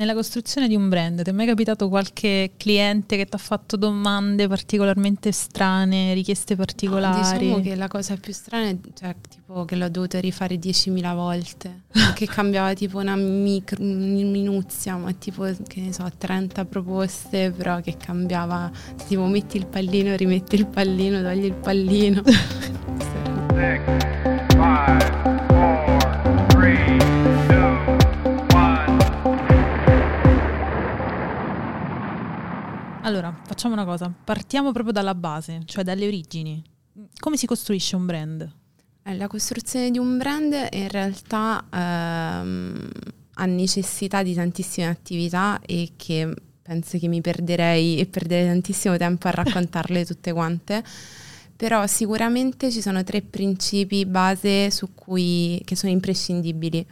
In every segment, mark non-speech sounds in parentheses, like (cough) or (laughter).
Nella costruzione di un brand, ti è mai capitato qualche cliente che ti ha fatto domande particolarmente strane, richieste particolari? No, diciamo che la cosa più strana è cioè, tipo che l'ho dovuto rifare 10.000 volte, (laughs) che cambiava tipo una micro, minuzia, ma tipo che ne so, 30 proposte, però che cambiava, tipo metti il pallino, rimetti il pallino, togli il pallino. (laughs) Allora, facciamo una cosa, partiamo proprio dalla base, cioè dalle origini. Come si costruisce un brand? Eh, la costruzione di un brand in realtà ehm, ha necessità di tantissime attività e che penso che mi perderei e perderei tantissimo tempo a (laughs) raccontarle tutte quante. Però sicuramente ci sono tre principi base su cui, che sono imprescindibili.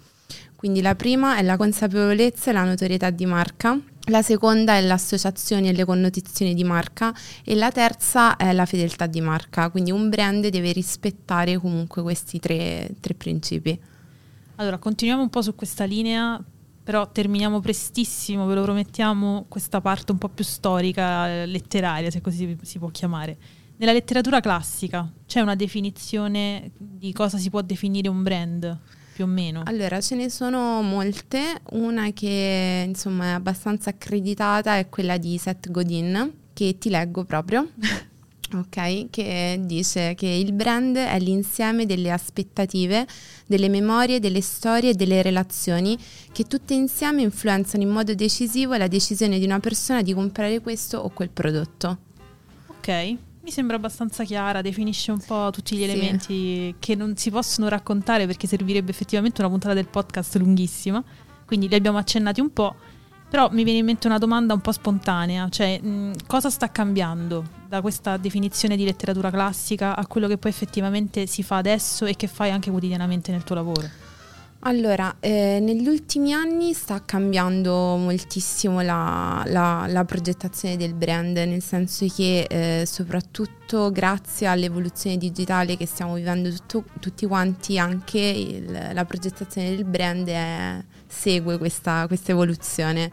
Quindi la prima è la consapevolezza e la notorietà di marca, la seconda è l'associazione e le connotazioni di marca e la terza è la fedeltà di marca, quindi un brand deve rispettare comunque questi tre, tre principi. Allora, continuiamo un po' su questa linea, però terminiamo prestissimo, ve lo promettiamo, questa parte un po' più storica, letteraria, se così si può chiamare. Nella letteratura classica c'è una definizione di cosa si può definire un brand? Più o meno? Allora, ce ne sono molte. Una che insomma è abbastanza accreditata è quella di Seth Godin, che ti leggo proprio. (laughs) ok, che dice che il brand è l'insieme delle aspettative, delle memorie, delle storie e delle relazioni che tutte insieme influenzano in modo decisivo la decisione di una persona di comprare questo o quel prodotto. Ok, mi sembra abbastanza chiara, definisce un po' tutti gli sì. elementi che non si possono raccontare perché servirebbe effettivamente una puntata del podcast lunghissima, quindi li abbiamo accennati un po', però mi viene in mente una domanda un po' spontanea, cioè mh, cosa sta cambiando da questa definizione di letteratura classica a quello che poi effettivamente si fa adesso e che fai anche quotidianamente nel tuo lavoro? Allora, eh, negli ultimi anni sta cambiando moltissimo la, la, la, progettazione del brand, nel senso che eh, soprattutto grazie all'evoluzione digitale che stiamo vivendo tutto, tutti quanti, anche il, la progettazione del brand è, segue questa, questa evoluzione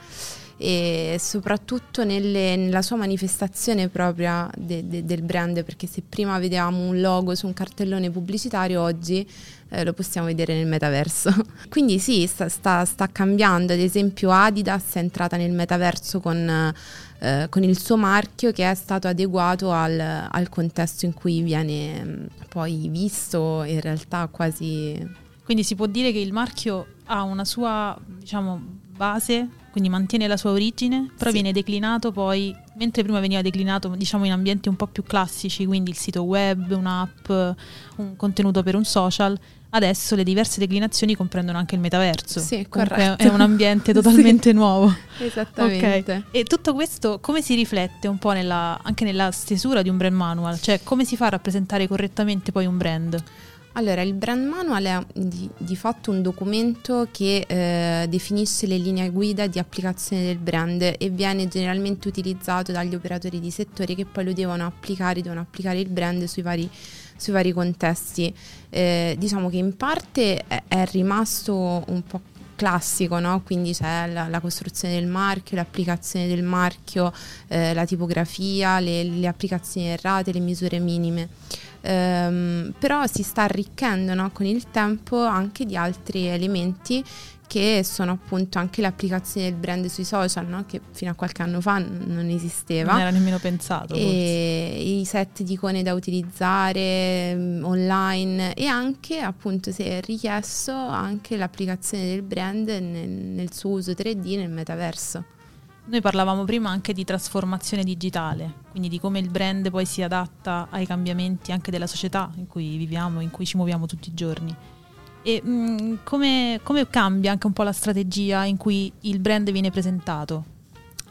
e soprattutto nelle, nella sua manifestazione propria de, de, del brand, perché se prima vedevamo un logo su un cartellone pubblicitario, oggi eh, lo possiamo vedere nel metaverso. (laughs) Quindi sì, sta, sta, sta, cambiando, ad esempio Adidas è entrata nel metaverso con, eh, con il suo marchio che è stato adeguato al, al contesto in cui viene mm, poi visto, in realtà quasi... Quindi si può dire che il marchio ha una sua, diciamo, base quindi mantiene la sua origine, però sì. viene declinato poi, mentre prima veniva declinato diciamo in ambienti un po' più classici, quindi il sito web, un'app, un contenuto per un social, adesso le diverse declinazioni comprendono anche il metaverso. Sì, corretto. È un ambiente (laughs) totalmente sì, nuovo. Esattamente. Okay. E tutto questo come si riflette un po' nella, anche nella stesura di un brand manual? Cioè come si fa a rappresentare correttamente poi un brand? Allora, il brand manual è di, di fatto un documento che eh, definisce le linee guida di applicazione del brand e viene generalmente utilizzato dagli operatori di settore che poi lo devono applicare, devono applicare il brand sui vari, sui vari contesti. Eh, diciamo che in parte è, è rimasto un po' classico, no? quindi c'è la, la, costruzione del marchio, l'applicazione del marchio, eh, la tipografia, le, le, applicazioni errate, le misure minime. Um, però si sta arricchendo no? con il tempo anche di altri elementi che sono appunto anche l'applicazione del brand sui social, no? che fino a qualche anno fa non esisteva. Non era nemmeno pensato. I set di icone da utilizzare um, online e anche appunto se è richiesto anche l'applicazione del brand nel, nel suo uso 3D nel metaverso. Noi parlavamo prima anche di trasformazione digitale, quindi di come il brand poi si adatta ai cambiamenti anche della società in cui viviamo, in cui ci muoviamo tutti i giorni. E mh, mm, come, come, cambia anche un po' la strategia in cui il brand viene presentato?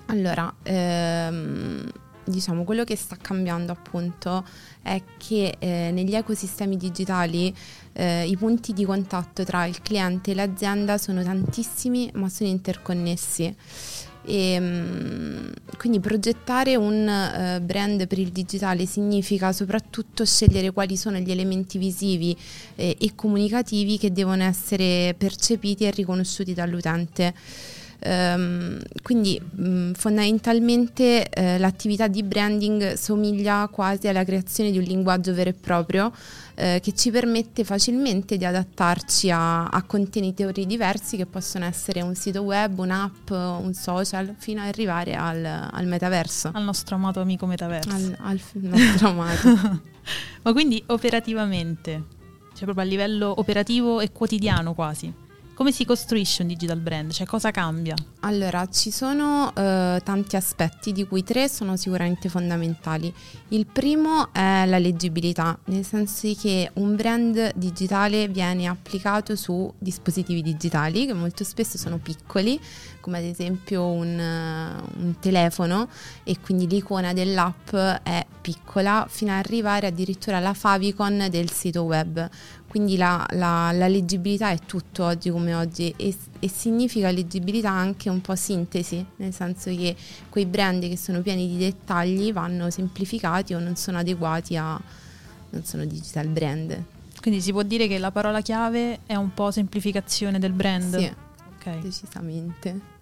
Allora, ehm, diciamo quello che sta cambiando appunto è che eh, negli ecosistemi digitali eh, i punti di contatto tra il cliente e l'azienda sono tantissimi ma sono interconnessi. E, ehm, quindi progettare un uh, brand per il digitale significa soprattutto scegliere quali sono gli elementi visivi eh, e comunicativi che devono essere percepiti e riconosciuti dall'utente. Um, quindi mh, fondamentalmente eh, l'attività di branding somiglia quasi alla creazione di un linguaggio vero e proprio eh, che ci permette facilmente di adattarci a, a, contenitori diversi che possono essere un sito web, un'app, un social, fino ad arrivare al, al metaverso. Al nostro amato amico metaverso. Al, al nostro amato. (laughs) Ma quindi operativamente, cioè proprio a livello operativo e quotidiano quasi come si costruisce un digital brand? Cioè cosa cambia? Allora, ci sono uh, tanti aspetti, di cui tre sono sicuramente fondamentali. Il primo è la leggibilità, nel senso che un brand digitale viene applicato su dispositivi digitali che molto spesso sono piccoli, come ad esempio un, uh, un telefono e quindi l'icona dell'app è piccola fino ad arrivare addirittura alla favicon del sito web quindi la, la, la, leggibilità è tutto oggi come oggi e, e, significa leggibilità anche un po' sintesi, nel senso che quei brand che sono pieni di dettagli vanno semplificati o non sono adeguati a... non sono digital brand. Quindi si può dire che la parola chiave è un po' semplificazione del brand? Sì, okay. decisamente.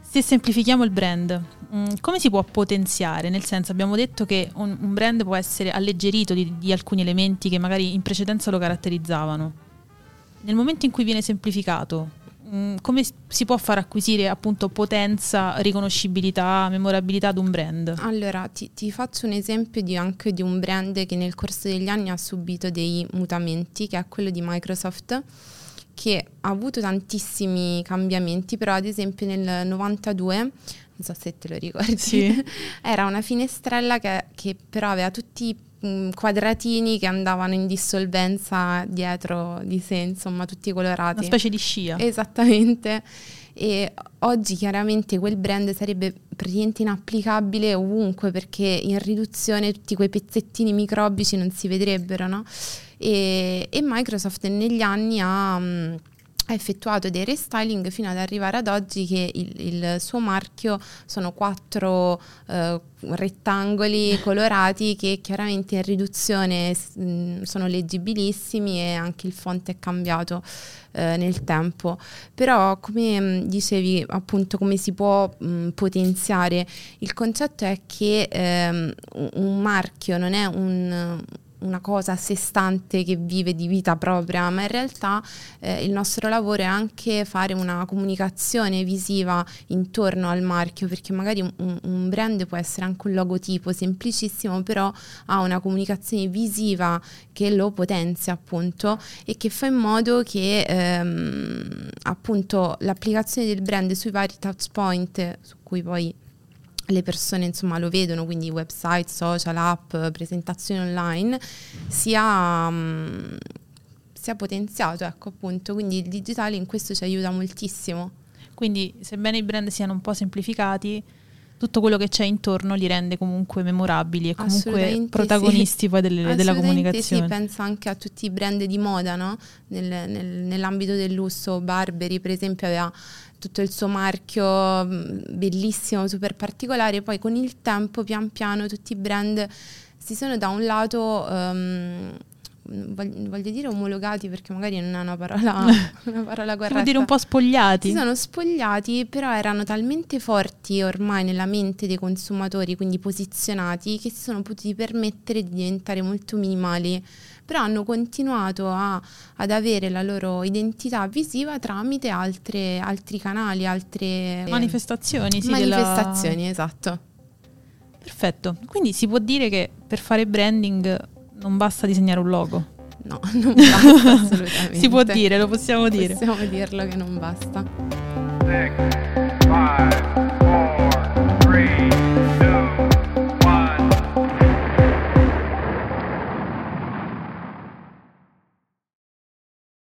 Se semplifichiamo il brand, mm, come si può potenziare? Nel senso, abbiamo detto che un, un brand può essere alleggerito di, di, alcuni elementi che magari in precedenza lo caratterizzavano. Nel momento in cui viene semplificato, mm, come si può far acquisire appunto potenza, riconoscibilità, memorabilità ad un brand? Allora, ti, ti faccio un esempio di anche di un brand che nel corso degli anni ha subito dei mutamenti, che è quello di Microsoft che ha avuto tantissimi cambiamenti, però ad esempio nel 92, non so se te lo ricordi, sì. (laughs) era una finestrella che, che però aveva tutti i quadratini che andavano in dissolvenza dietro di sé, insomma, tutti colorati. Una specie di scia. Esattamente. E oggi chiaramente quel brand sarebbe praticamente inapplicabile ovunque perché in riduzione tutti quei pezzettini microbici non si vedrebbero, no? e, e Microsoft negli anni ha... Mh, ha effettuato dei restyling fino ad arrivare ad oggi che il, il suo marchio sono quattro eh, rettangoli (laughs) colorati che chiaramente in riduzione mh, sono leggibilissimi e anche il font è cambiato eh, nel tempo. Però come mh, dicevi appunto come si può mh, potenziare, il concetto è che ehm, un marchio non è un una cosa a sé stante che vive di vita propria, ma in realtà eh, il nostro lavoro è anche fare una comunicazione visiva intorno al marchio, perché magari un, un brand può essere anche un logotipo semplicissimo, però ha una comunicazione visiva che lo potenzia appunto e che fa in modo che ehm, appunto l'applicazione del brand sui vari touch point su cui poi le persone insomma lo vedono, quindi website, social, app, presentazioni online, sia, um, sia potenziato, ecco appunto, quindi il digitale in questo ci aiuta moltissimo. Quindi sebbene i brand siano un po' semplificati, tutto quello che c'è intorno li rende comunque memorabili e comunque protagonisti sì. poi delle, della comunicazione. Sì, penso anche a tutti i brand di moda, no? nel, nel, nell'ambito del lusso, Barberi per esempio aveva tutto il suo marchio mm, bellissimo, super particolare, poi con il tempo pian piano tutti i brand si sono da un lato um, voglio dire omologati perché magari non è (laughs) (laughs) una parola, una parola corretta. Vuol dire un po' spogliati. Si sono spogliati, però erano talmente forti ormai nella mente dei consumatori, quindi posizionati, che si sono potuti permettere di diventare molto minimali però hanno continuato a, ad avere la loro identità visiva tramite altre, altri canali, altre manifestazioni. Sì, manifestazioni, della... esatto. Perfetto, quindi si può dire che per fare branding non basta disegnare un logo. No, (laughs) non basta assolutamente. (laughs) si può dire, lo possiamo dire. Possiamo dirlo che non basta. Six, five,